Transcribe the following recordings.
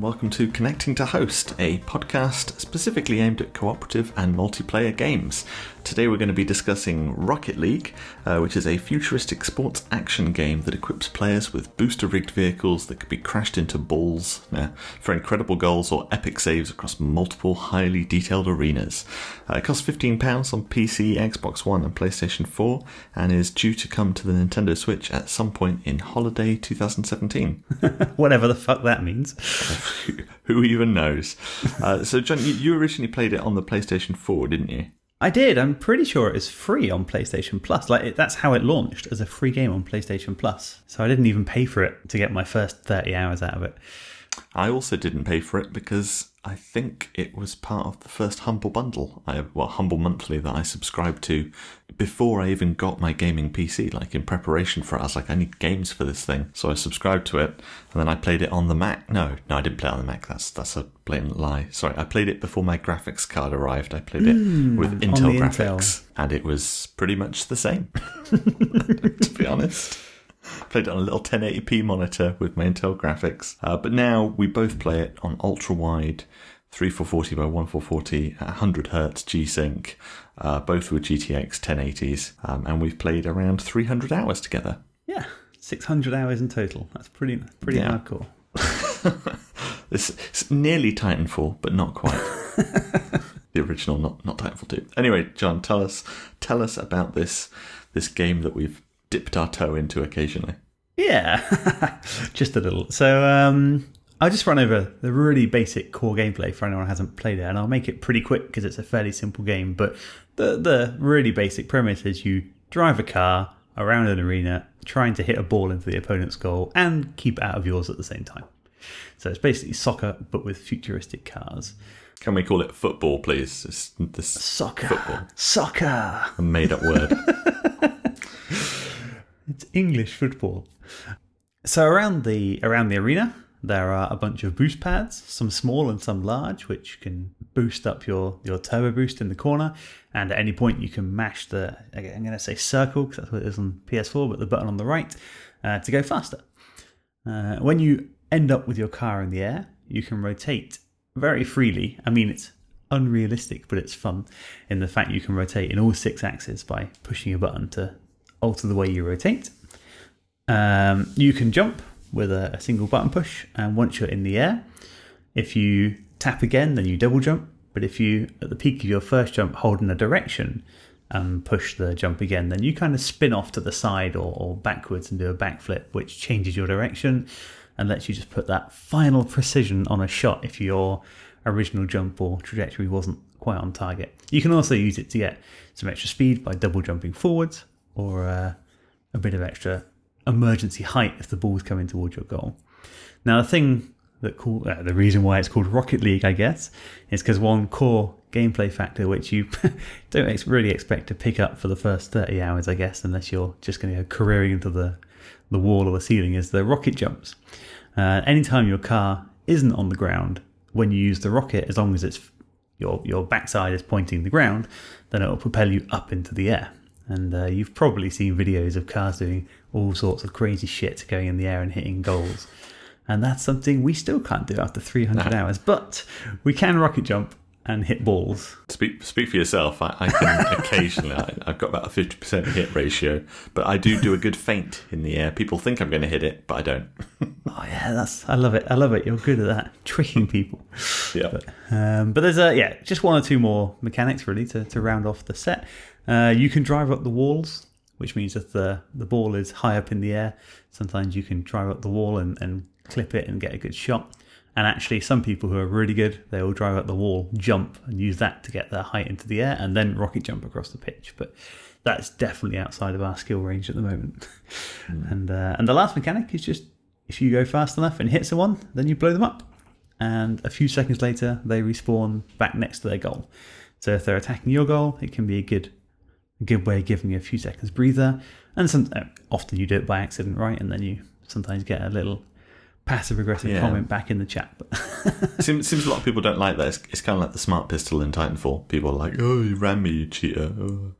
Welcome to Connecting to Host, a podcast specifically aimed at cooperative and multiplayer games. Today we're going to be discussing Rocket League, uh, which is a futuristic sports action game that equips players with booster rigged vehicles that can be crashed into balls uh, for incredible goals or epic saves across multiple highly detailed arenas. Uh, it costs £15 on PC, Xbox One, and PlayStation 4 and is due to come to the Nintendo Switch at some point in holiday 2017. Whatever the fuck that means. Who even knows? Uh, so, John, you, you originally played it on the PlayStation 4, didn't you? I did. I'm pretty sure it was free on PlayStation Plus. Like it, that's how it launched as a free game on PlayStation Plus. So I didn't even pay for it to get my first 30 hours out of it. I also didn't pay for it because I think it was part of the first Humble Bundle, I, well, Humble Monthly that I subscribed to before I even got my gaming PC. Like in preparation for it, I was like, I need games for this thing, so I subscribed to it, and then I played it on the Mac. No, no, I didn't play it on the Mac. That's that's a blatant lie. Sorry, I played it before my graphics card arrived. I played it hmm, with Intel graphics, Intel. and it was pretty much the same. to be honest. Played it on a little 1080p monitor with my Intel graphics. Uh, but now we both play it on ultra wide 3440 by 1440 at 100 hertz G Sync, uh, both with GTX 1080s, um, and we've played around 300 hours together. Yeah, 600 hours in total. That's pretty pretty Yeah. hardcore. It's, it's nearly Titanfall, but not quite. the original, not not Titanfall 2. Anyway, John, tell us tell us about this this game that we've dipped our toe into occasionally. Yeah, just a little. So um, I'll just run over the really basic core gameplay for anyone who hasn't played it, and I'll make it pretty quick because it's a fairly simple game. But the the really basic premise is you drive a car around an arena, trying to hit a ball into the opponent's goal and keep it out of yours at the same time. So it's basically soccer, but with futuristic cars. Can we call it football, please? It's this Soccer, Football. soccer. a made up word. It's English football. So around the around the arena, there are a bunch of boost pads, some small and some large, which can boost up your your turbo boost in the corner. And at any point, you can mash the I'm going to say circle because that's what it is on PS4, but the button on the right uh, to go faster. Uh, when you end up with your car in the air, you can rotate very freely. I mean, it's unrealistic, but it's fun in the fact you can rotate in all six axes by pushing a button to alter the way you rotate. Um, you can jump with a, a single button push, and once you're in the air, if you tap again, then you double jump. But if you, at the peak of your first jump, hold in a direction and push the jump again, then you kind of spin off to the side or, or backwards and do a backflip, which changes your direction and lets you just put that final precision on a shot if your original jump or trajectory wasn't quite on target. You can also use it to get some extra speed by double jumping forwards or uh, a bit of extra emergency height if the ball's coming towards your goal. Now, the thing that call, uh, the reason why it's called Rocket League, I guess, is because one core gameplay factor which you don't ex- really expect to pick up for the first 30 hours, I guess, unless you're just going to go careering into the, the wall or the ceiling, is the rocket jumps. Uh, anytime your car isn't on the ground, when you use the rocket, as long as it's your your backside is pointing the ground, then it'll propel you up into the air. And uh, you've probably seen videos of cars doing all sorts of crazy shit, going in the air and hitting goals. And that's something we still can't do after 300 hours. But we can rocket jump and hit balls. Speak speak for yourself. I, I can occasionally. I, I've got about a fifty percent hit ratio, but I do do a good feint in the air. People think I'm going to hit it, but I don't. Oh yeah, that's I love it. I love it. You're good at that, tricking people. yeah. Um, but there's a yeah, just one or two more mechanics really to, to round off the set. Uh, you can drive up the walls, which means that the the ball is high up in the air. Sometimes you can drive up the wall and, and clip it and get a good shot. And actually, some people who are really good, they will drive up the wall, jump, and use that to get their height into the air, and then rocket jump across the pitch. But that's definitely outside of our skill range at the moment. And uh, and the last mechanic is just if you go fast enough and hit someone, then you blow them up, and a few seconds later they respawn back next to their goal. So if they're attacking your goal, it can be a good a good way of giving you a few seconds breather. And some, uh, often you do it by accident, right? And then you sometimes get a little passive aggressive Yeah. comment back in the chat. But seems, seems a lot of people don't like that. It's, it's kind of like the smart pistol in Titanfall. People are like, "Oh, you ran me, you cheater." Oh.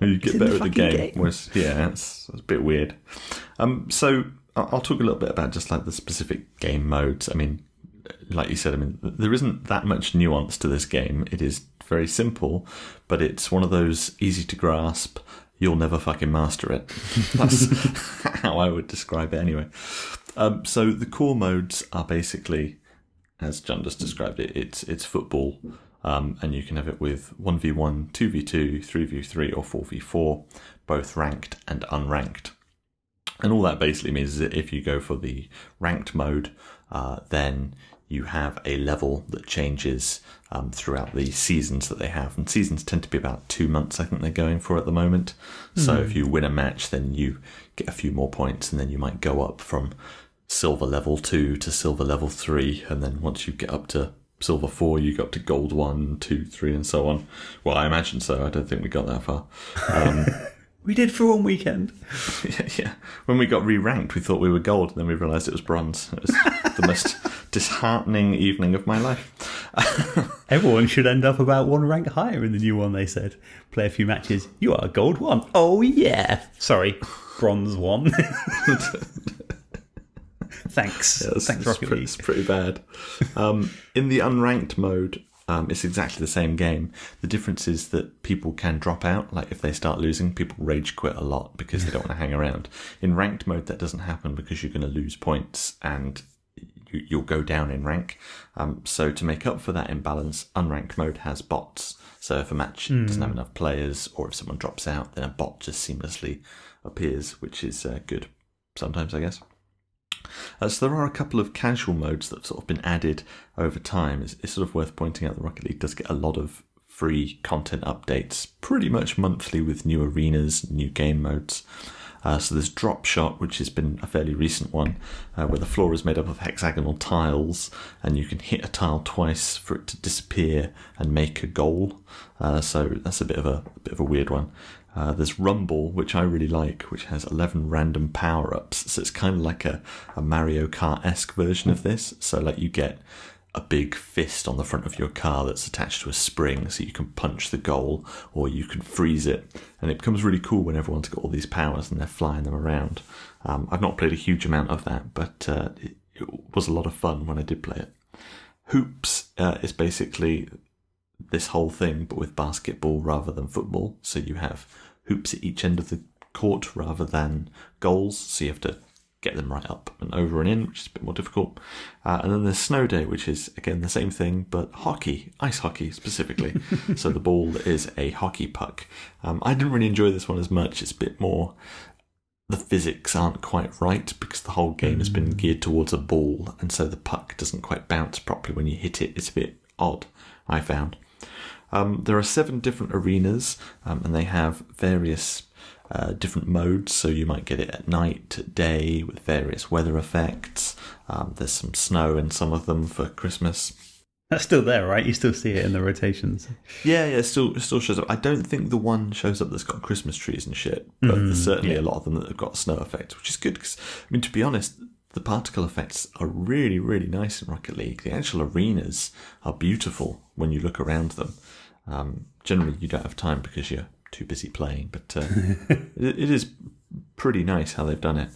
you get better the at the game. game. Whereas, yeah, it's, it's a bit weird. Um, so I'll talk a little bit about just like the specific game modes. I mean, like you said, I mean, there isn't that much nuance to this game. It is very simple, but it's one of those easy to grasp. You'll never fucking master it. That's how I would describe it anyway. Um, so the core modes are basically, as John just described it, it's it's football, um, and you can have it with one v one, two v two, three v three, or four v four, both ranked and unranked. And all that basically means is that if you go for the ranked mode, uh, then you have a level that changes um, throughout the seasons that they have. And seasons tend to be about two months, I think they're going for at the moment. So if you win a match, then you get a few more points, and then you might go up from silver level two to silver level three. And then once you get up to silver four, you go up to gold one, two, three, and so on. Well, I imagine so. I don't think we got that far. Um, We did for one weekend. yeah, yeah. When we got re-ranked, we thought we were gold, and then we realised it was bronze. It was the most disheartening evening of my life. Everyone should end up about one rank higher in the new one, they said. Play a few matches. You are gold one. Oh, yeah. Sorry, bronze one. Thanks. It's, Thanks, Rocket pretty, League. it's pretty bad. Um, in the unranked mode, um, it's exactly the same game. The difference is that people can drop out. Like if they start losing, people rage quit a lot because they don't want to hang around. In ranked mode, that doesn't happen because you're going to lose points and you, you'll go down in rank. Um, so to make up for that imbalance, unranked mode has bots. So if a match doesn't have enough players, or if someone drops out, then a bot just seamlessly appears, which is uh, good sometimes, I guess. So there are a couple of casual modes that have sort of been added over time. It's, it's sort of worth pointing out that Rocket League does get a lot of free content updates pretty much monthly with new arenas, new game modes. Uh, so there's Drop Shot, which has been a fairly recent one, uh, where the floor is made up of hexagonal tiles, and you can hit a tile twice for it to disappear and make a goal. Uh, so that's a bit of a, a bit of a weird one. Uh, there's Rumble, which I really like, which has 11 random power ups. So it's kind of like a, a Mario Kart esque version of this. So, like, you get a big fist on the front of your car that's attached to a spring so you can punch the goal or you can freeze it. And it becomes really cool when everyone's got all these powers and they're flying them around. Um, I've not played a huge amount of that, but uh, it, it was a lot of fun when I did play it. Hoops uh, is basically this whole thing, but with basketball rather than football. So you have hoops at each end of the court rather than goals. So you have to get them right up and over and in, which is a bit more difficult. Uh, and then there's snow day, which is again the same thing, but hockey, ice hockey specifically. so the ball is a hockey puck. Um, I didn't really enjoy this one as much. It's a bit more. The physics aren't quite right because the whole game has been geared towards a ball, and so the puck doesn't quite bounce properly when you hit it. It's a bit odd, I found. Um, there are seven different arenas, um, and they have various uh, different modes. So you might get it at night, at day, with various weather effects. Um, there's some snow in some of them for Christmas. That's still there, right? You still see it in the rotations. Yeah, yeah, it still it still shows up. I don't think the one shows up that's got Christmas trees and shit, but there's certainly a lot of them that have got snow effects, which is good. Because I mean, to be honest, the particle effects are really, really nice in Rocket League. The actual arenas are beautiful when you look around them. Um, generally, you don't have time because you're too busy playing, but uh, it, it is pretty nice how they've done it.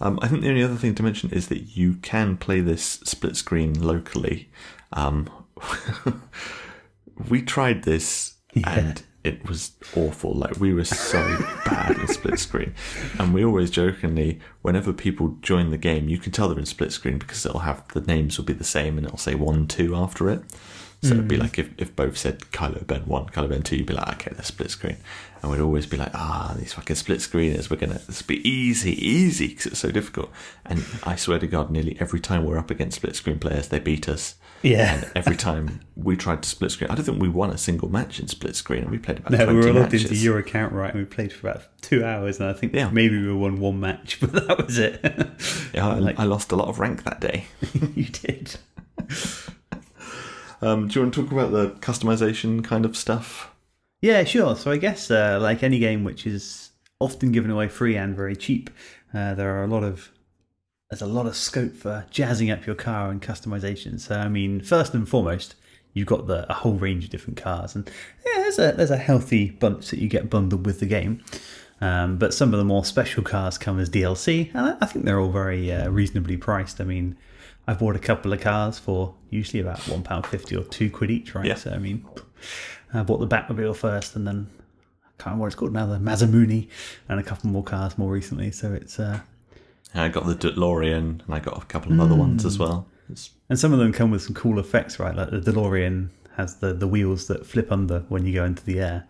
Um, I think the only other thing to mention is that you can play this split screen locally. Um, we tried this and it was awful. Like we were so bad in split screen, and we always jokingly, whenever people join the game, you can tell they're in split screen because it'll have the names will be the same and it'll say one two after it. So it'd be like if, if both said Kylo Ben one, Kylo Ben two, you'd be like, okay, they're split screen, and we'd always be like, ah, these fucking split screeners, we're gonna this be easy, easy because it's so difficult. And I swear to God, nearly every time we're up against split screen players, they beat us. Yeah. And every time we tried to split screen, I don't think we won a single match in split screen, and we played about No, we were logged into your account, right? And we played for about two hours, and I think Yeah. maybe we won one match, but that was it. yeah, I, like- I lost a lot of rank that day. you did. Um, do you want to talk about the customization kind of stuff? Yeah, sure. So I guess uh, like any game which is often given away free and very cheap, uh, there are a lot of there's a lot of scope for jazzing up your car and customization. So I mean, first and foremost, you've got the a whole range of different cars, and yeah, there's a there's a healthy bunch that you get bundled with the game. Um, but some of the more special cars come as DLC, and I, I think they're all very uh, reasonably priced. I mean, I bought a couple of cars for usually about one pound fifty or two quid each, right? Yeah. So I mean, I bought the Batmobile first, and then I can't remember what it's called now, the Masamune, and a couple more cars more recently. So it's uh, I got the DeLorean, and I got a couple of other ones as well. It's, and some of them come with some cool effects, right? Like the DeLorean has the the wheels that flip under when you go into the air,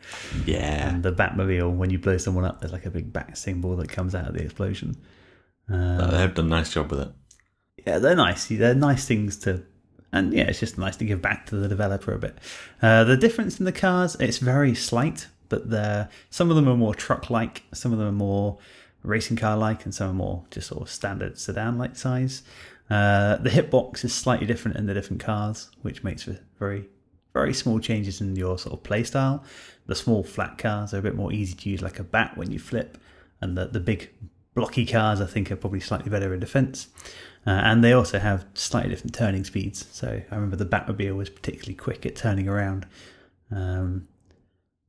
yeah, and the Batmobile when you blow someone up, there's like a big bat symbol that comes out of the explosion. Uh, they've done a nice job with it. Yeah, they're nice. They're nice things to, and yeah, it's just nice to give back to the developer a bit. Uh, the difference in the cars, it's very slight, but they're some of them are more truck-like, some of them are more racing car-like, and some are more just sort of standard sedan-like size. Uh, the hitbox is slightly different in the different cars, which makes for very, very small changes in your sort of play style. The small flat cars are a bit more easy to use, like a bat when you flip, and the the big blocky cars I think are probably slightly better in defence. Uh, and they also have slightly different turning speeds. So I remember the Batmobile was particularly quick at turning around. Um,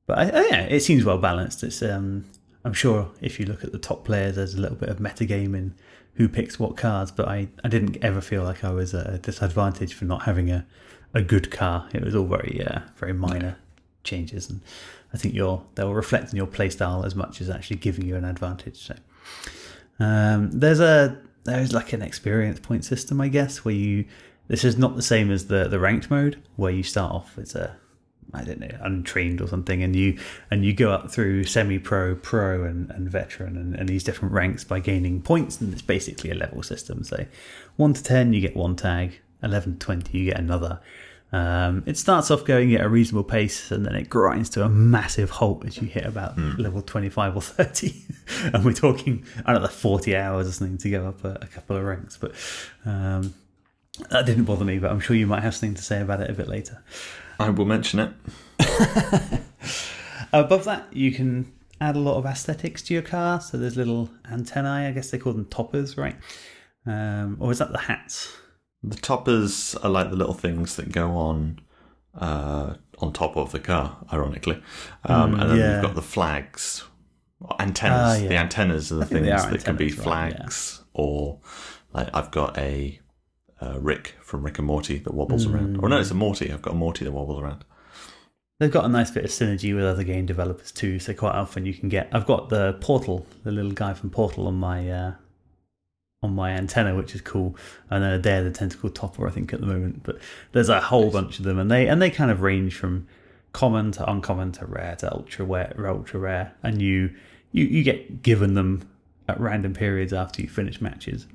but I, I- yeah, it seems well balanced. It's um, I'm sure if you look at the top players, there's a little bit of metagame in who picks what cars. But I, I didn't ever feel like I was at a disadvantage for not having a, a good car. It was all very uh, very minor changes, and I think you're they'll reflect in your playstyle as much as actually giving you an advantage. So. Um, there's a there's like an experience point system, I guess, where you this is not the same as the the ranked mode where you start off as a I don't know untrained or something, and you and you go up through semi pro, pro, and, and veteran, and, and these different ranks by gaining points, and it's basically a level system. So one to ten, you get one tag. Eleven to twenty, you get another. Um, it starts off going at a reasonable pace and then it grinds to a massive halt as you hit about level 25 or 30. and we're talking another 40 hours or something to go up a, a couple of ranks. But um, that didn't bother me, but I'm sure you might have something to say about it a bit later. I will mention it. Above that, you can add a lot of aesthetics to your car. So there's little antennae, I guess they call them toppers, right? Um, or is that the hats? The toppers are like the little things that go on uh, on top of the car, ironically, um, and then yeah. you've got the flags, antennas. Ah, yeah. The antennas are the things are that can be antennas, right, yeah. flags, or like I've got a uh, Rick from Rick and Morty that wobbles around. Or no, it's a Morty. I've got a Morty that wobbles around. They've got a nice bit of synergy with other game developers too. So quite often you can get. I've got the Portal, the little guy from Portal, on my uh, on my antenna, which is cool. And a Day of the Tentacle Topper, I think, at the moment. But there's a whole bunch of them, and they and they kind of range from common to uncommon to rare to ultra rare, ultra rare, and you you you get given them at random periods after you finish matches.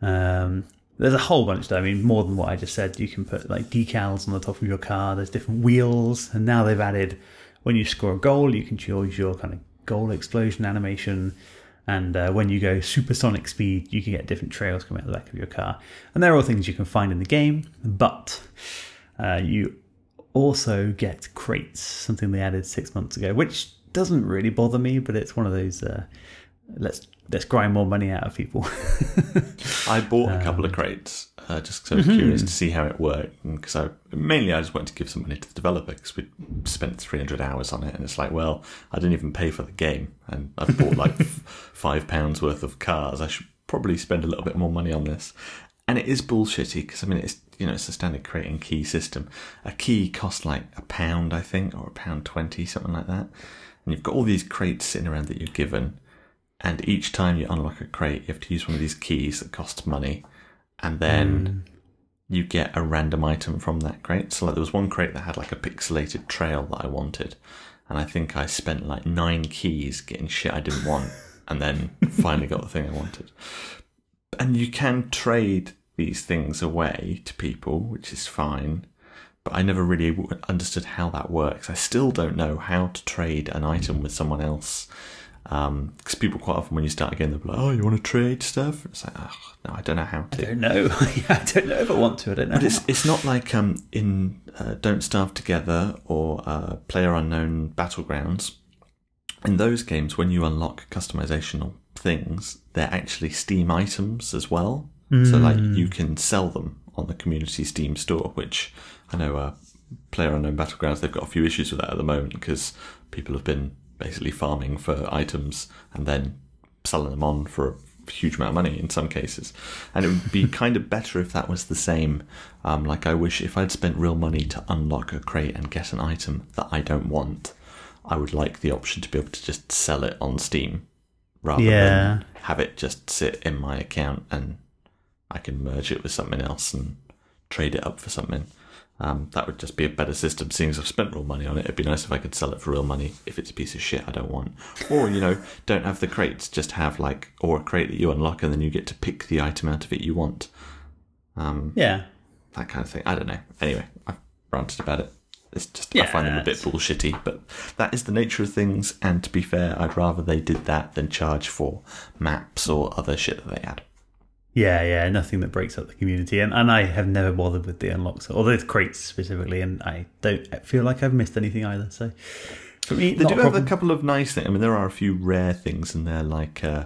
Um, there's a whole bunch though. I mean, more than what I just said. You can put like decals on the top of your car. There's different wheels, and now they've added when you score a goal, you can choose your kind of goal explosion animation. And uh, when you go supersonic speed, you can get different trails coming out the back of your car. And they're all things you can find in the game, but uh, you also get crates, something they added six months ago, which doesn't really bother me, but it's one of those uh, let's let's grind more money out of people. I bought a couple of Um, crates uh, just because I was mm-hmm. curious to see how it worked, because I mainly I just wanted to give some money to the developer because we spent 300 hours on it, and it's like, well, I didn't even pay for the game, and I've bought like f- five pounds worth of cars. I should probably spend a little bit more money on this, and it is bullshitty because I mean it's you know it's a standard crate and key system. A key costs like a pound, I think, or a pound twenty, something like that, and you've got all these crates sitting around that you're given. And each time you unlock a crate, you have to use one of these keys that costs money, and then hmm. you get a random item from that crate. So, like, there was one crate that had like a pixelated trail that I wanted, and I think I spent like nine keys getting shit I didn't want, and then finally got the thing I wanted. And you can trade these things away to people, which is fine. But I never really understood how that works. I still don't know how to trade an item with someone else. Because people quite often, when you start again, they'll be like, "Oh, you want to trade stuff?" It's like, oh, no, I don't know how to. I don't know. I don't know if I want to. I don't know. But it's it's not like um in uh, Don't Starve Together or uh, Player Unknown Battlegrounds. In those games, when you unlock customizational things, they're actually Steam items as well. So like you can sell them on the community Steam store, which I know uh, Player Unknown Battlegrounds they've got a few issues with that at the moment because people have been basically farming for items and then selling them on for a huge amount of money in some cases. And it would be kind of better if that was the same. Um, like, I wish if I'd spent real money to unlock a crate and get an item that I don't want, I would like the option to be able to just sell it on Steam rather Yeah. than have it just sit in my account and I can merge it with something else and trade it up for something. Um, that would just be a better system. Seeing as I've spent real money on it, it'd be nice if I could sell it for real money if it's a piece of shit I don't want. Or, you know, don't have the crates, just have like, or a crate that you unlock and then you get to pick the item out of it you want. Um, Yeah. that kind of thing. I don't know. Anyway, I've ranted about it. It's just, I find them a bit bullshitty, but that is the nature of things. And to be fair, I'd rather they did that than charge for maps or other shit that they had. Yeah, yeah, nothing that breaks up the community. And, and I have never bothered with the unlocks, or it's crates specifically, and I don't feel like I've missed anything either. So for me, They do a have a couple of nice things. I mean, there are a few rare things in there, like uh,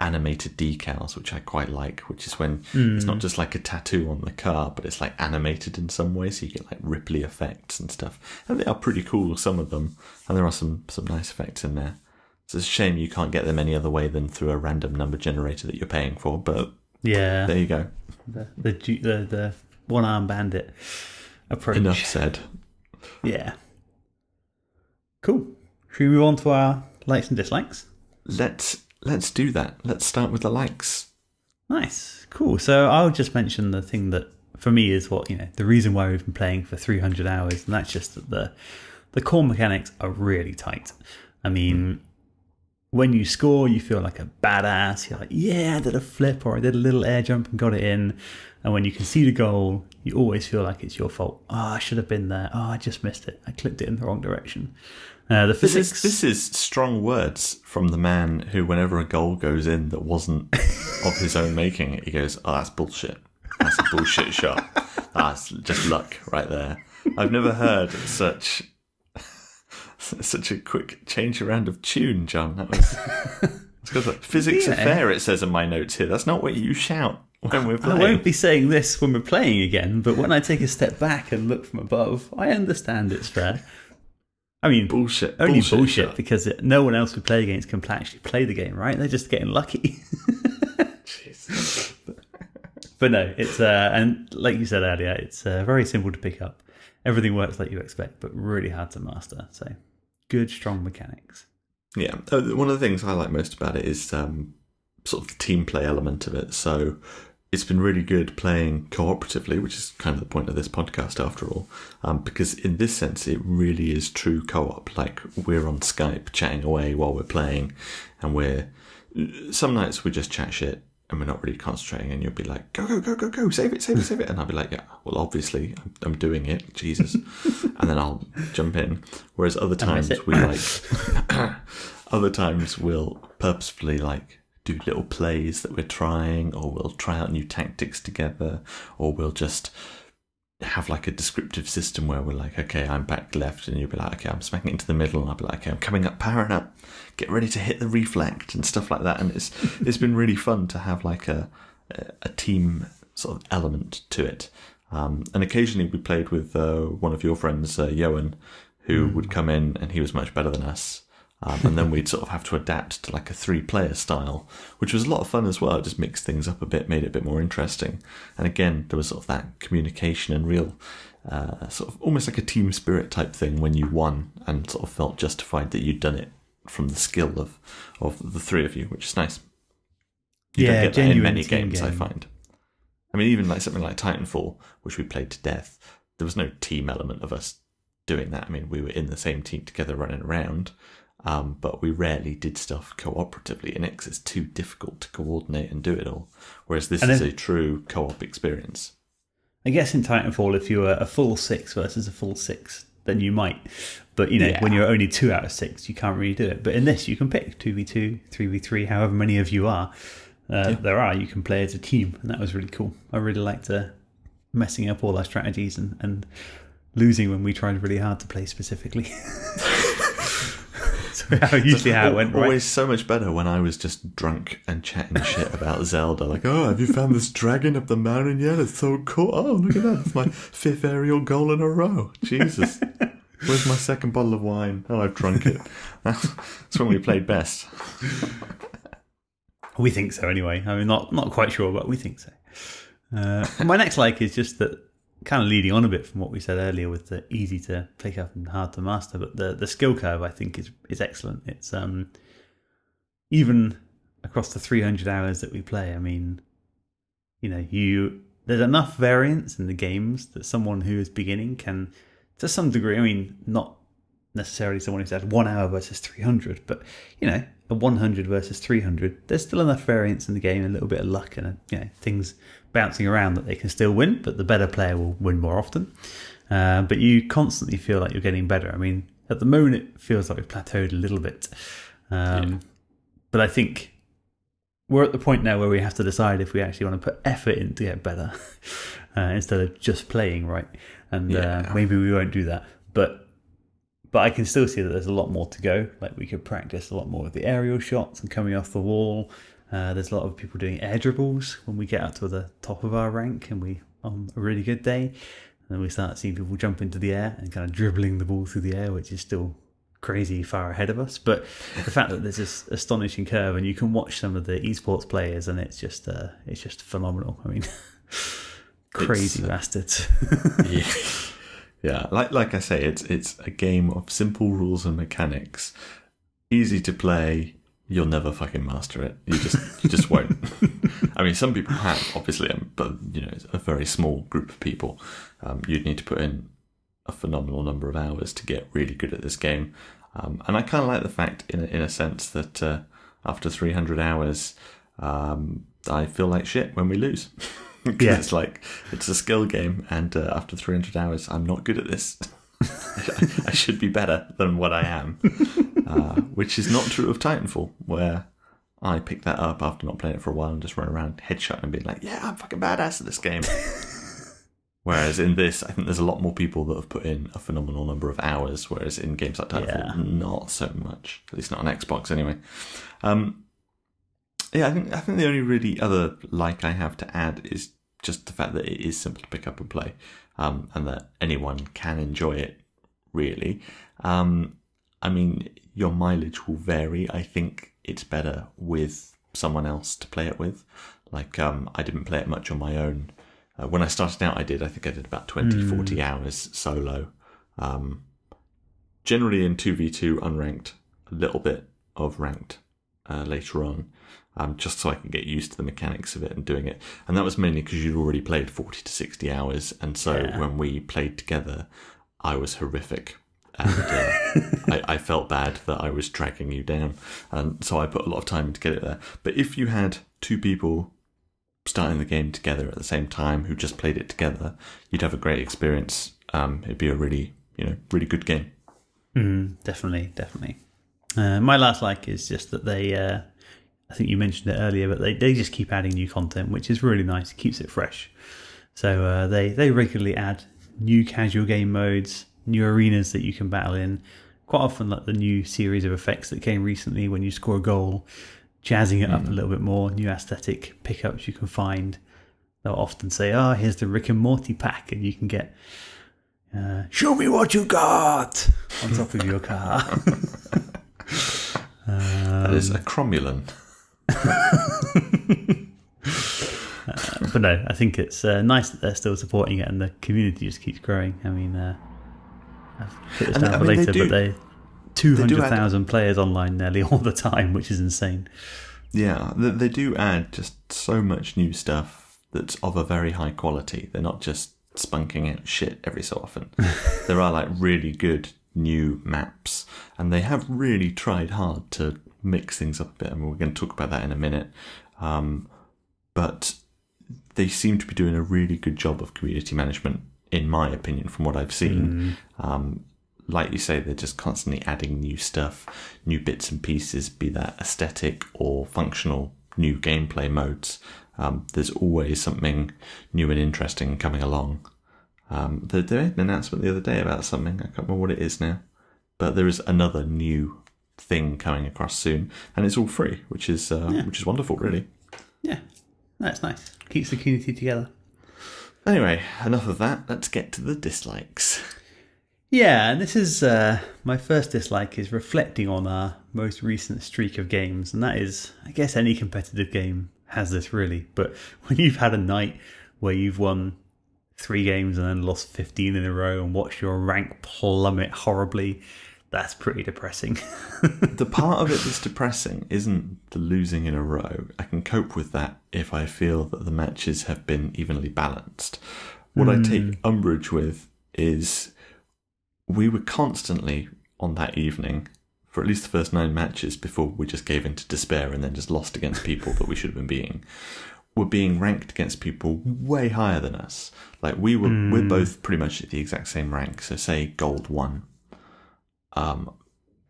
animated decals, which I quite like. Which is when it's Hmm. not just like a tattoo on the car, but it's like animated in some way, so you get like ripply effects and stuff. And they are pretty cool, some of them, and there are some some nice effects in there. It's a shame you can't get them any other way than through a random number generator that you're paying for. But yeah, there you go. the the the, the one arm bandit approach. Enough said. Yeah. Cool. Should we move on to our likes and dislikes? Let's let's do that. Let's start with the likes. Nice. Cool. So I'll just mention the thing that for me is what, you know, the reason why we've been playing for 300 hours, and that's just that the the core mechanics are really tight. I mean, when you score, you feel like a badass. You're like, yeah, I did a flip or I did a little air jump and got it in. And when you concede a goal, you always feel like it's your fault. Oh, I should have been there. Oh, I just missed it. I clicked it in the wrong direction. Uh, the This physics. is this is strong words from the man who, whenever a goal goes in that wasn't of his own making, he goes, "Oh, that's bullshit. That's a bullshit shot. That's just luck right there." I've never heard such such a quick change around of tune, John. That was it's good. Physics Yeah. are fair. It says in my notes here. That's not what you shout when we're I won't be saying this when we're playing again, but when I take a step back and look from above, I understand it's fair. I mean, Bullshit. only bullshit, bullshit, because it, no one else we play against can actually play the game, right? They're just getting lucky. Jeez. but no, it's uh, and like you said earlier, it's uh, very simple to pick up. Everything works like you expect, but really hard to master. So, good, strong mechanics. Yeah, uh, one of the things I like most about it is um, sort of the team play element of it. So it's been really good playing cooperatively, which is kind of the point of this podcast after all, um, because in this sense it really is true co-op. Like we're on Skype chatting away while we're playing, and we're some nights we just chat shit and we're not really concentrating, and you'll be like, "Go, go, go, go, go! Save it, save it, save it!" And I'll be like, "Yeah, well, obviously I'm, I'm doing it, Jesus," and then I'll jump in. Whereas other times we like, other times we'll purposefully like do little plays that we're trying, or we'll try out new tactics together, or we'll just have like a descriptive system where we're like, okay, I'm back left, and you'll be like, okay, I'm smacking into the middle, and I'll be like, okay, I'm coming up, powering up, get ready to hit the reflect and stuff like that. And it's it's been really fun to have like a a team sort of element to it. Um, and occasionally we played with uh, one of your friends, uh, Johan, who would come in and he was much better than us. Um, and then we'd sort of have to adapt to like a three player style, which was a lot of fun as well. It just mixed things up a bit, made it a bit more interesting. And again, there was sort of that communication and real, uh, sort of almost like a team spirit type thing when you won and sort of felt justified that you'd done it from the skill of, of the three of you, which is nice. You Yeah, don't get that in many games, I find. I mean, even like something like Titanfall, which we played to death, there was no team element of us doing that. I mean, we were in the same team together running around, um, but we rarely did stuff cooperatively in it 'cause it's too difficult to coordinate and do it all. Whereas this is a true co-op experience. I guess in Titanfall, if you were a full six versus a full six, then you might. But you know, Yeah. when you're only two out of six, you can't really do it. But in this, you can pick two v two, three v three, however many of you are. Uh, There are. You can play as a team, and that was really cool. I really liked uh, messing up all our strategies and, and losing when we tried really hard to play specifically. usually how it went, right? Always so much better when I was just drunk and chatting shit about Zelda. Like, oh, have you found this dragon up the mountain yet? It's so cool. Oh, look at that. It's my fifth aerial goal in a row. Jesus. Where's my second bottle of wine? Oh, I've drunk it. That's when we played best. We think so anyway. I mean, not not quite sure, but we think so. Uh, my next like is just that kind of leading on a bit from what we said earlier with the easy to pick up and hard to master, but the the skill curve I think is is excellent. It's um even across the 300 hours that we play. I mean, you know, you there's enough variance in the games that someone who is beginning can, to some degree, I mean, not necessarily someone who's had one hour versus 300, but you know, a 100 versus 300, there's still enough variance in the game, a little bit of luck and you know things bouncing around that they can still win, but the better player will win more often. Uh, but you constantly feel like you're getting better. I mean, at the moment it feels like we've plateaued a little bit, um, yeah. but I think we're at the point now where we have to decide if we actually want to put effort in to get better uh, instead of just playing right. And uh, yeah. uh, maybe we won't do that, but but I can still see that there's a lot more to go. Like we could practice a lot more with the aerial shots and coming off the wall. Uh, there's a lot of people doing air dribbles when we get up to the top of our rank and we on a really good day. And then we start seeing people jump into the air and kind of dribbling the ball through the air, which is still crazy far ahead of us. But the fact that there's this astonishing curve and you can watch some of the esports players and it's just uh, it's just phenomenal. I mean, crazy uh, bastards. yeah. Yeah, like like I say, it's it's a game of simple rules and mechanics, easy to play. You'll never fucking master it. You just you just won't. I mean, some people have obviously, um, but you know, it's a very small group of people. Um, you'd need to put in a phenomenal number of hours to get really good at this game. Um, and I kind of like the fact, in a, in a sense, that uh, after 300 hours, um, I feel like shit when we lose. yeah. it's like it's a skill game, and uh, after 300 hours, I'm not good at this. I should be better than what I am, uh, which is not true of Titanfall, where I picked that up after not playing it for a while and just run around headshot and being like, "Yeah, I'm fucking badass at this game." Whereas in this, I think there's a lot more people that have put in a phenomenal number of hours. Whereas in games like Titanfall, yeah. not so much. At least not on Xbox, anyway. Um, yeah, I think I think the only really other like I have to add is just the fact that it is simple to pick up and play, um, and that anyone can enjoy it. Really, um, I mean, your mileage will vary. I think it's better with someone else to play it with. Like, um, I didn't play it much on my own. Uh, when I started out, I did. I think I did about 20, mm. 40 hours solo. Um, generally in 2v2 unranked, a little bit of ranked uh, later on um, just so I can get used to the mechanics of it and doing it. And that was mainly because you'd already played 40 to 60 hours. And so yeah. when we played together, I was horrific. And uh, I, I, felt bad that I was dragging you down. And so I put a lot of time to get it there. But if you had two people starting the game together at the same time who just played it together, you'd have a great experience. Um, it'd be a really, you know, really good game. Mm, definitely, definitely. Uh, my last like is just that they uh, I think you mentioned it earlier, but they, they just keep adding new content, which is really nice. It keeps it fresh. So uh, they they regularly add new casual game modes, new arenas that you can battle in. Quite often, like the new series of effects that came recently when you score a goal, jazzing it mm. up a mm. little bit more. New aesthetic pickups you can find. They'll often say, "Oh, here's the Rick and Morty pack," and you can get uh, "Show me what you got" on top of your car. um, that is a cromulon. Uh, but no, I think it's uh, nice that they're still supporting it and the community just keeps growing. I mean, uh, I've put this down for later, they do, but they 200,000 players online nearly all the time, which is insane. Yeah, they, they do add just so much new stuff that's of a very high quality. They're not just spunking out shit every so often. there are like really good new maps, and they have really tried hard to mix things up a bit, and we're going to talk about that in a minute. Um, but they seem to be doing a really good job of community management, in my opinion, from what I've seen. Mm. Um, like you say, they're just constantly adding new stuff, new bits and pieces, be that aesthetic or functional new gameplay modes. Um, there's always something new and interesting coming along. Um, they made an announcement the other day about something. I can't remember what it is now, but there is another new thing coming across soon, and it's all free, which is uh, yeah. which is wonderful, really. Yeah, that's nice. Keeps the community together. Anyway, enough of that. Let's get to the dislikes. Yeah, and this is uh, my first dislike is reflecting on our most recent streak of games, and that is, I guess, any competitive game has this really. But when you've had a night where you've won three games and then lost 15 in a row and watched your rank plummet horribly, that's pretty depressing. the part of it that's depressing isn't the losing in a row. I can cope with that if I feel that the matches have been evenly balanced. What I take hmm. umbrage with is we were constantly on that evening for at least the first nine matches before we just gave in to despair and then just lost against people that we should have been beating. We're being ranked against people way higher than us. Like we were, we're hmm. both pretty much at the exact same rank. So say gold one, um,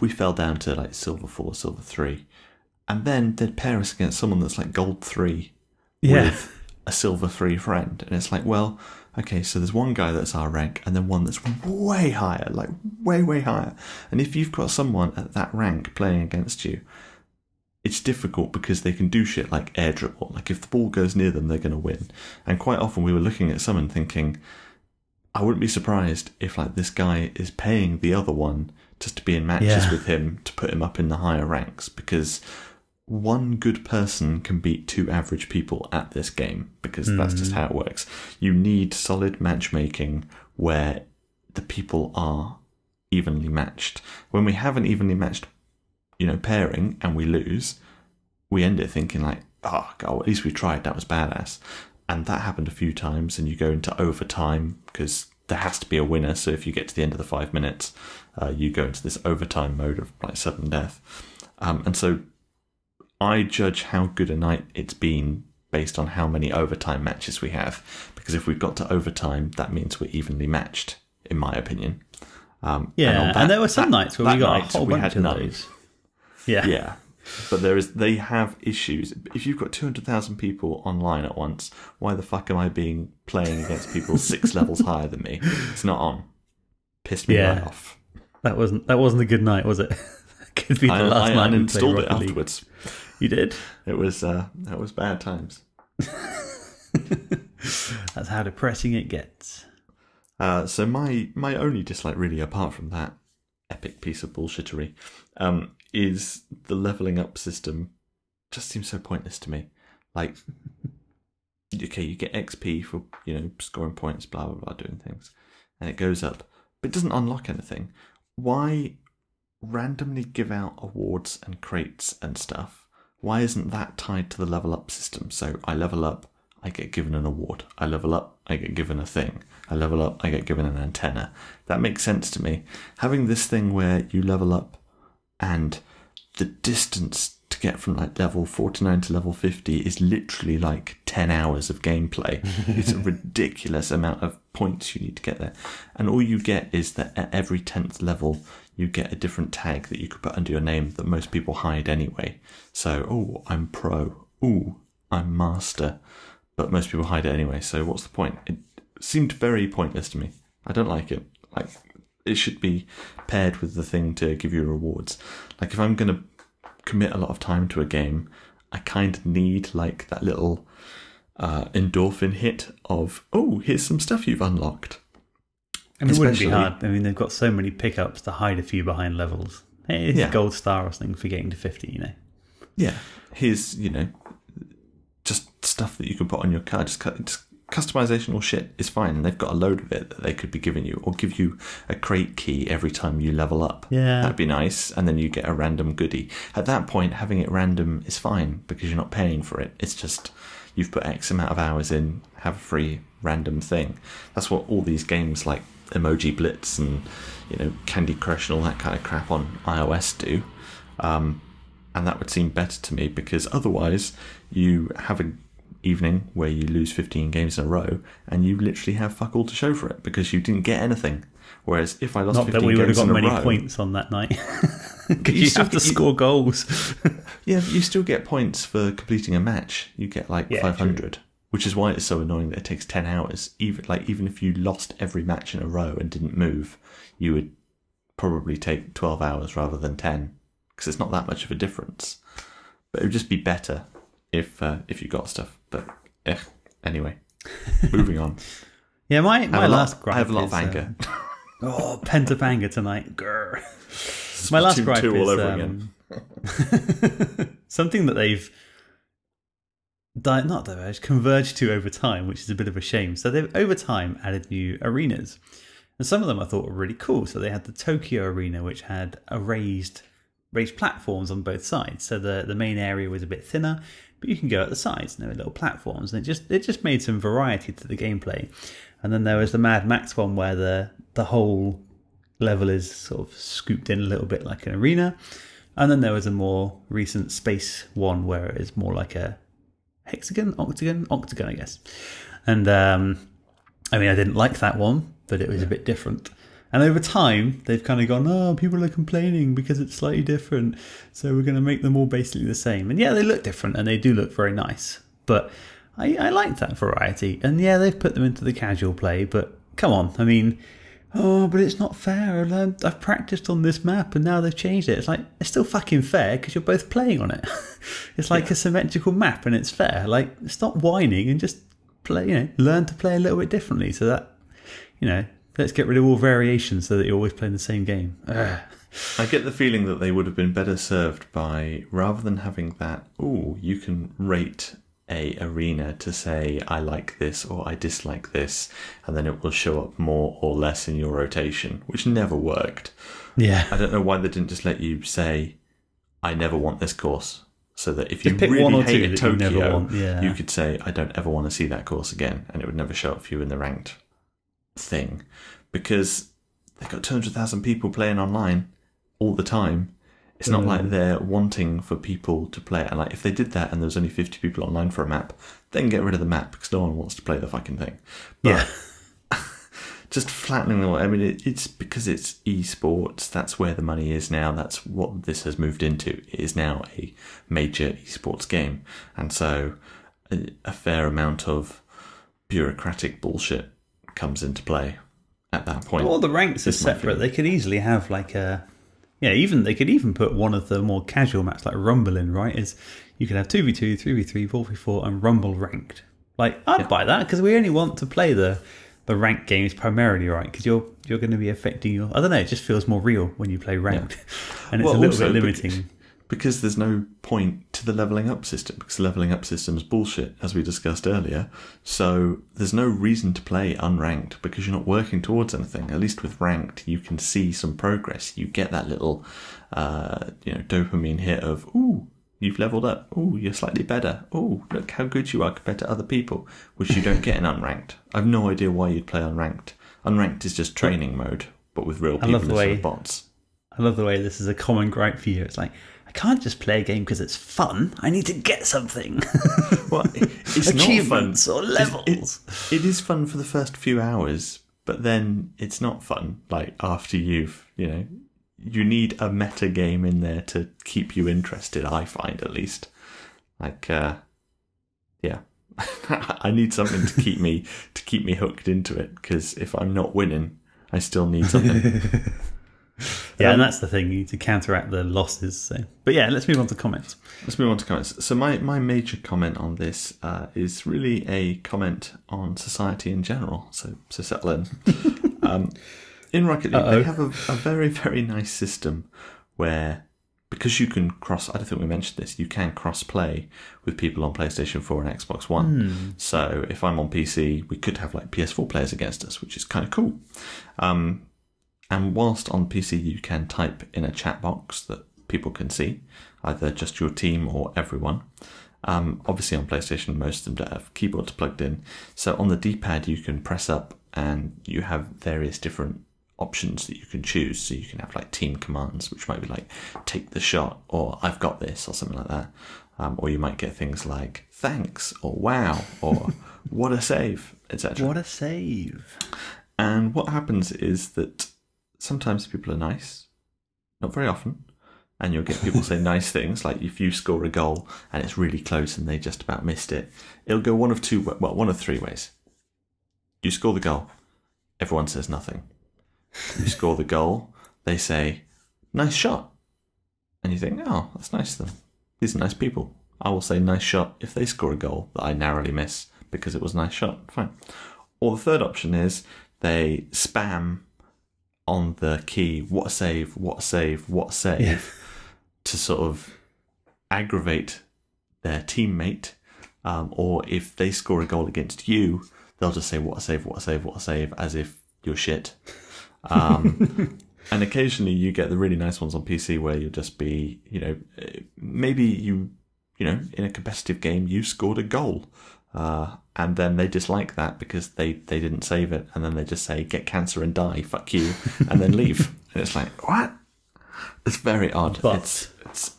we fell down to like silver four, silver three, and then they'd pair us against someone that's like gold three Yeah. with a silver three friend, and it's like, well, okay, so there's one guy that's our rank, and then one that's way higher, like way way higher, and if you've got someone at that rank playing against you. It's difficult because they can do shit like air dribble. Like if the ball goes near them, they're going to win. And quite often we were looking at someone thinking, I wouldn't be surprised if like this guy is paying the other one just to be in matches Yeah. with him to put him up in the higher ranks because one good person can beat two average people at this game because that's just mm. how it works. You need solid matchmaking where the people are evenly matched. When we have an evenly matched, you know, pairing and we lose, we end it thinking like, oh god, at least we tried. That was badass. And that happened a few times, and you go into overtime because there has to be a winner. So if you get to the end of the five minutes, uh, you go into this overtime mode of like sudden death. Um, and so I judge how good a night it's been based on how many overtime matches we have. Because if we've got to overtime, that means we're evenly matched, in my opinion. Um, Yeah, and, that- there were some that- nights where we got a whole we bunch had of none. those. Yeah. Yeah. But there is they have issues. If you've got two hundred thousand people online at once, why the fuck am I being playing against people six levels higher than me? It's not on. Pissed me Yeah. right off. That wasn't that wasn't a good night, was it? Could be the I, last I night played uninstalled it League. afterwards. You did. It was uh, that was bad times. That's how depressing it gets. Uh, so my my only dislike, really, apart from that epic piece of bullshittery, um, is the leveling up system. Just seems so pointless to me. Like, okay, you get XP for you know scoring points, blah blah blah, doing things, and it goes up, but it doesn't unlock anything. Why randomly give out awards and crates and stuff? Why isn't that tied to the level up system? So I level up, I get given an award. I level up, I get given a thing. I level up, I get given an antenna. That makes sense to me. Having this thing where you level up and the distance get from like level 49 to level 50 is literally like 10 hours of gameplay. it's a ridiculous amount of points you need to get there. And all you get is that at every 10th level, you get a different tag that you could put under your name that most people hide anyway. So, oh, I'm pro. Ooh, I'm master. But most people hide it anyway. So, what's the point? It seemed very pointless to me. I don't like it. Like, it should be paired with the thing to give you rewards. Like, if I'm going to commit a lot of time to a game, I kind of need like that little uh, endorphin hit of, oh, here's some stuff you've unlocked. And it wouldn't be hard. I mean, they've got so many pickups to hide a few behind levels. Hey, it's Yeah. a gold star or something for getting to 50, you know. Yeah, here's you know, just stuff that you can put on your car. Just, cu- just customizational shit is fine, and they've got a load of it that they could be giving you, or give you a crate key every time you level up. Yeah. that'd be nice, and then you get a random goodie. At that point, having it random is fine because you're not paying for it. It's just you've put X amount of hours in, have a free random thing. That's what all these games like Emoji Blitz and you know Candy Crush and all that kind of crap on iOS do. Um, and that would seem better to me because otherwise you have an evening where you lose 15 games in a row and you literally have fuck all to show for it because you didn't get anything. Whereas if I lost Not 15 that we would have got many row, points on that night. Because You you, still have to get- score goals. yeah, you still get points for completing a match. You get like Yeah, 500, which is why it's so annoying that it takes 10 hours. Even like even if you lost every match in a row and didn't move, you would probably take 12 hours rather than 10 because it's not that much of a difference. But it would just be better if uh, if you got stuff. But eh, anyway, moving on. yeah, my, my a lot- last gripe I have a lot is, of anger. uh, Oh, anger tonight. Grr. My last gripe 2 is um, something that they've di- not diverged, converged to over time, which is a bit of a shame. So they've over time added new arenas, and some of them I thought were really cool. So they had the Tokyo Arena, which had a raised raised platforms on both sides. So the the main area was a bit thinner, but you can go at the sides, and there were little platforms, and it just it just made some variety to the gameplay. And then there was the Mad Max one where the the whole level is sort of scooped in a little bit like an arena. And then there was a more recent space one where it is more like a hexagon, octagon, octagon, I guess. And um, I mean, I didn't like that one, but it was a bit different. And over time, they've kind of gone, oh, people are complaining because it's slightly different. So we're going to make them all basically the same. And yeah, they look different and they do look very nice. But I, I like that variety. And yeah, they've put them into the casual play, but come on. I mean, oh, but it's not fair. I've learned- I've practiced on this map and now they've changed it. It's like, it's still fucking fair because you're both playing on it. it's like a symmetrical map and it's fair. Like, stop whining and just play, you know, learn to play a little bit differently so that, you know, let's get rid of all variations so that you're always playing the same game. Ugh. I get the feeling that they would have been better served by rather than having that. Oh, you can rate a arena to say I like this or I dislike this, and then it will show up more or less in your rotation, which never worked. Yeah. I don't know why they didn't just let you say I never want this course, so that if you really one or two hated you Tokyo, never want, yeah. you could say I don't ever want to see that course again, and it would never show up for you in the ranked thing because they've got 200,000 people playing online all the time. It's not Mm. like they're wanting for people to play it. And like, if they did that and there was only 50 people online for a map, then get rid of the map because no one wants to play the fucking thing. But Yeah. just flattening the I mean, it, it's because it's esports. That's where the money is now. That's what this has moved into. It is now a major esports game, and so a, a fair amount of bureaucratic bullshit comes into play at that point. All the ranks are separate. They could easily have like a yeah, even they could even put one of the more casual maps like Rumble in, right? Is you could have two v two, three v three, four v four, and Rumble ranked. Like I'd buy that because we only want to play the the ranked games primarily, right? Because you're you're going to be affecting your. I don't know. It just feels more real when you play ranked, and it's Well, a little also, bit limiting. Because there's no point to the leveling up system because the leveling up system's bullshit as we discussed earlier. So there's no reason to play unranked because you're not working towards anything. At least with ranked you can see some progress. You get that little uh, you know dopamine hit of ooh you've leveled up. Ooh you're slightly better. Ooh look how good you are compared to other people which you don't get in unranked. I've no idea why you'd play unranked. Unranked is just training mode but with real people instead of bots. I love the way this is a common gripe for you. It's like I can't just play a game because it's fun. I need to get something. Well, it's not fun. Achievements or levels. It, it is fun for the first few hours, but then it's not fun. Like after you've, you know, you need a meta game in there to keep you interested. I find at least, like, uh, yeah, I need something to keep me to keep me hooked into it. Because if I'm not winning, I still need something. Yeah, Um, and that's the thing. You need to counteract the losses. So, but yeah, let's move on to comments. Let's move on to comments. So my, my major comment on this uh, is really a comment on society in general. So so settle in. um, in Rocket League, Uh-oh. they have a, a very very nice system where because you can cross. I don't think we mentioned this. You can cross play with people on PlayStation 4 and Xbox One. So if I'm on PC, we could have like PS4 players against us, which is kind of cool. Um, and whilst on PC you can type in a chat box that people can see, either just your team or everyone. Um, obviously on PlayStation, most of them don't have keyboards plugged in. So on the D-pad you can press up and you have various different options that you can choose. So you can have like team commands, which might be like take the shot or I've got this or something like that. Um, or you might get things like thanks or wow or what a save, etc. What a save! And what happens is that sometimes people are nice, not very often, and you'll get people say nice things. Like if you score a goal and it's really close and they just about missed it, it'll go one of two, well, one of three ways. You score the goal, everyone says nothing. You score the goal, they say, nice shot. And you think, oh, that's nice of them. These are nice people. I will say nice shot if they score a goal that I narrowly miss because it was a nice shot. Fine. Or the third option is they spam on the key, what a save, what a save, what a save, Yeah. to sort of aggravate their teammate. Um, or if they score a goal against you, they'll just say, what a save, what a save, what a save, as if you're shit. Um, and occasionally you get the really nice ones on PC where you'll just be, you know, eh, maybe you, you know, in a competitive game, you scored a goal. Uh, and then they dislike that because they, they didn't save it. And then they just say, get cancer and die, fuck you, and then leave. and it's like, what? It's very odd. But- it's, it's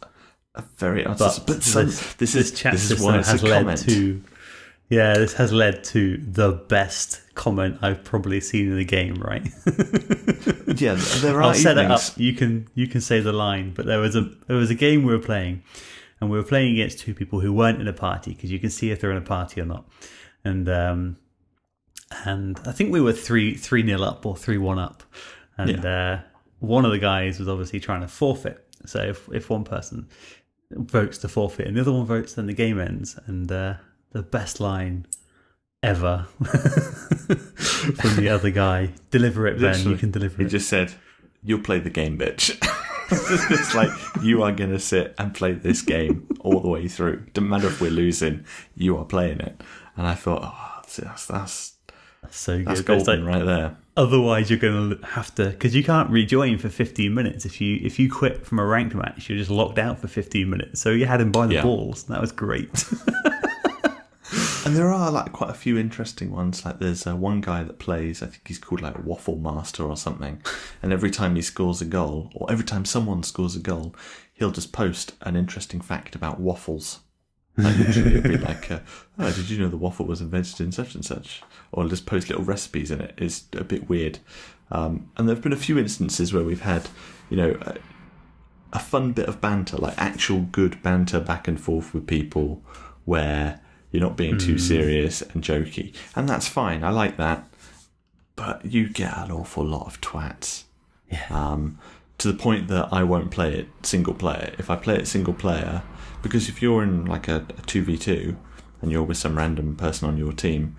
a very odd. But But, some, this, this, this is, chat this is why it's has a led comment. to yeah, this has led to the best comment I've probably seen in the game. Right? yeah, there are I'll set it up. You can you can say the line, but there was a there was a game we were playing, and we were playing against two people who weren't in a party because you can see if they're in a party or not, and um, and I think we were three three nil up or three one up, and uh, one of the guys was obviously trying to forfeit. So if if one person votes to forfeit and the other one votes, then the game ends. And uh, the best line ever from the other guy: "Deliver it, Ben. You can deliver He it." He just said, "You'll play the game, bitch." it's like you are going to sit and play this game all the way through. Doesn't matter if we're losing, you are playing it. And I thought, oh, that's that's so good. that's golden like- right there. Otherwise, you're going to have to because you can't rejoin for 15 minutes. If you if you quit from a ranked match, you're just locked out for 15 minutes. So you had him by the Yeah. balls. That was great. And there are like quite a few interesting ones. Like there's uh, one guy that plays, I think he's called like Waffle Master or something. And every time he scores a goal, or every time someone scores a goal, he'll just post an interesting fact about waffles. Like it'd be like, uh, oh, "Did you know the waffle was invented in such and such?" Or just post little recipes in it. It's a bit weird. Um, and there've been a few instances where we've had, you know, a fun bit of banter, like actual good banter back and forth with people, where you're not being too serious and jokey, and that's fine. I like that. But you get an awful lot of twats yeah. um, to the point that I won't play it single player. If I play it single player, because if you're in like a v two and you're with some random person on your team,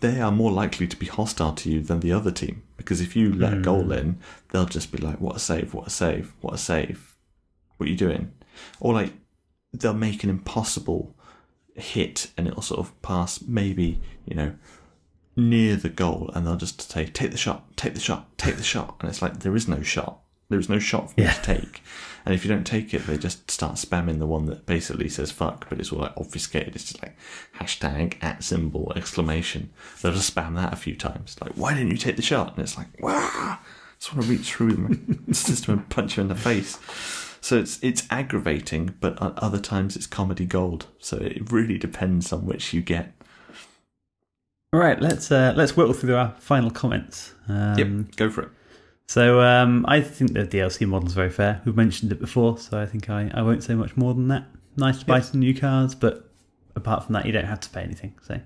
they are more likely to be hostile to you than the other team. Because if you let a goal in, they'll just be like, "What a save! What a save! What a save! What are you doing?" Or like they'll make an impossible hit and it'll sort of pass maybe you know near the goal and they'll just say take the shot take the shot take the shot. And it's like there is no shot. There is no shot for Yeah. you to take. And if you don't take it they just start spamming the one that basically says fuck but it's all like obfuscated. It's just like hashtag at symbol exclamation. They'll just spam that a few times. Like why didn't you take the shot? And it's like wow just want to reach through the system and punch you in the face so it's it's aggravating but at other times it's comedy gold so it really depends on which you get All right, let's uh, let's whittle through our final comments. Um, yep go for it So um, I think the DLC model is very fair. We've mentioned it before, so I think I, I won't say much more than that. Nice to buy Yep. some new cars, but apart from that, you don't have to pay anything. So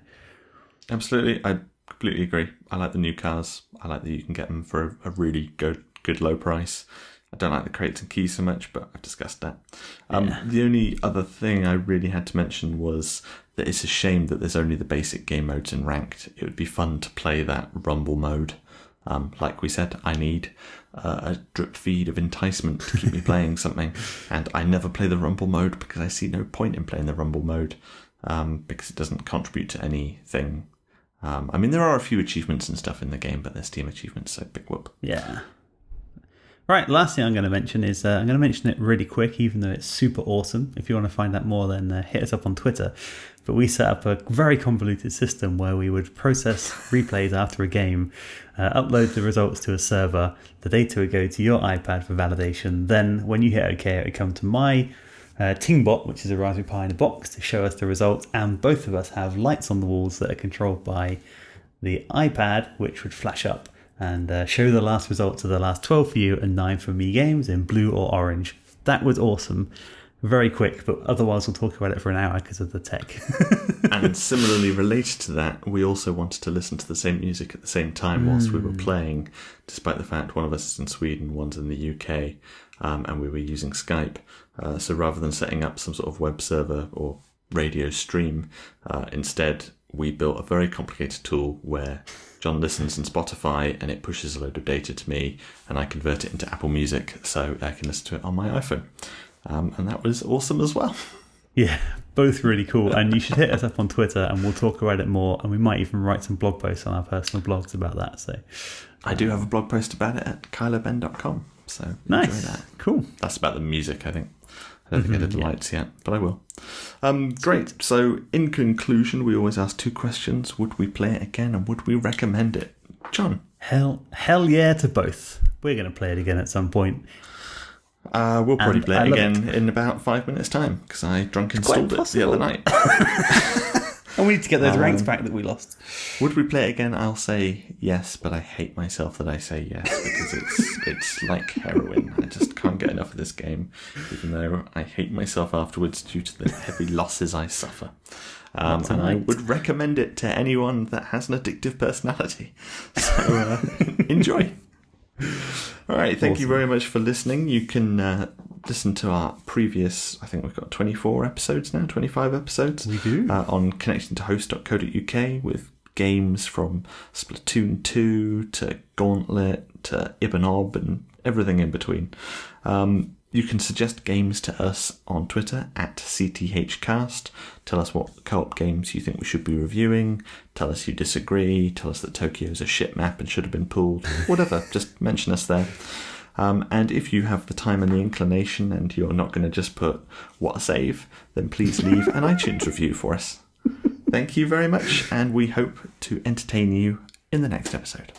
Absolutely, I completely agree. I like the new cars. I like that you can get them for a, a really good, good low price. I don't like the crates and keys so much, but I've discussed that. Um, Yeah. The only other thing I really had to mention was that it's a shame that there's only the basic game modes in ranked. It would be fun to play that Rumble mode. Um, like we said, I need uh, a drip feed of enticement to keep me playing something, and I never play the Rumble mode because I see no point in playing the Rumble mode um, because it doesn't contribute to anything um, I mean, there are a few achievements and stuff in the game, but they're Steam achievements, so big whoop. yeah. Right, last thing I'm going to mention is uh, I'm going to mention it really quick, even though it's super awesome. If you want to find out more, then uh, hit us up on Twitter. But we set up a very convoluted system where we would process replays after a game, uh, upload the results to a server, the data would go to your iPad for validation. Then, when you hit OK, it would come to my uh, Tingbot, which is a Raspberry Pi in a box, to show us the results. And both of us have lights on the walls that are controlled by the iPad, which would flash up and uh, show the last results of the last 12 for you and 9 for me games in blue or orange. That was awesome. Very quick, but otherwise we'll talk about it for an hour because of the tech. and similarly related to that, we also wanted to listen to the same music at the same time whilst we were playing, despite the fact one of us is in Sweden, one's in the UK, um, and we were using Skype. Uh, so rather than setting up some sort of web server or radio stream, uh, instead we built a very complicated tool where John listens in Spotify and it pushes a load of data to me and I convert it into Apple Music so I can listen to it on my iPhone. Um, and that was awesome as well. Yeah, both really cool. And you should hit us up on Twitter and we'll talk about it more. And we might even write some blog posts on our personal blogs about that. So I do have a blog post about it at kyloben.com. So nice. enjoy that. Cool. That's about the music, I think. I don't think I did the lights yet, but I will. Um, great. So, in conclusion, we always ask two questions: Would we play it again, and would we recommend it? John, Hell, hell yeah to both. We're going to play it again at some point. uh, we'll probably And play it again in about five minutes' time because I drunk installed it the other night. And we need to get those ranks Um, back that we lost. would we play it again? I'll say yes, but I hate myself that I say yes because it's it's like heroin. I just can't get enough of this game, even though I hate myself afterwards due to the heavy losses I suffer. Um, and I would recommend it to anyone that has an addictive personality. So uh, enjoy. All right, thank you very much for listening. You can uh, listen to our previous, I think we've got 24 episodes now, 25 episodes We do. uh, on connectingtohost.co.uk with games from Splatoon 2 to Gauntlet to Ibb and Obb and everything in between. Um, you can suggest games to us on Twitter at CTHcast. Tell us what co op games you think we should be reviewing. Tell us you disagree. Tell us that Tokyo is a shit map and should have been pulled. Whatever, just mention us there. Um, and if you have the time and the inclination and you're not going to just put what a save, then please leave an iTunes review for us. Thank you very much, and we hope to entertain you in the next episode.